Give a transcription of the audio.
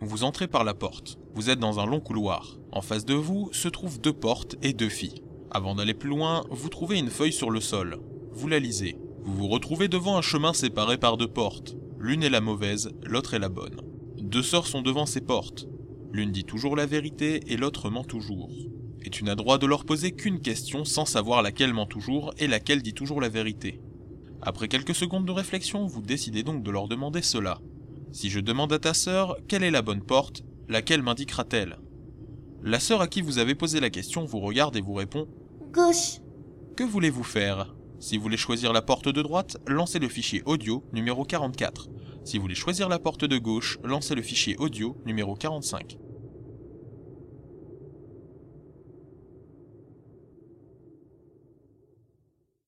Vous entrez par la porte. Vous êtes dans un long couloir. En face de vous se trouvent deux portes et deux filles. Avant d'aller plus loin, vous trouvez une feuille sur le sol. Vous la lisez. Vous vous retrouvez devant un chemin séparé par deux portes. L'une est la mauvaise, l'autre est la bonne. Deux sœurs sont devant ces portes. L'une dit toujours la vérité et l'autre ment toujours. Et tu n'as droit de leur poser qu'une question sans savoir laquelle ment toujours et laquelle dit toujours la vérité. Après quelques secondes de réflexion, vous décidez donc de leur demander cela. Si je demande à ta sœur quelle est la bonne porte, laquelle m'indiquera-t-elle? La sœur à qui vous avez posé la question vous regarde et vous répond Gauche. Que voulez-vous faire? Si vous voulez choisir la porte de droite, lancez le fichier audio numéro 44. Si vous voulez choisir la porte de gauche, lancez le fichier audio numéro 45.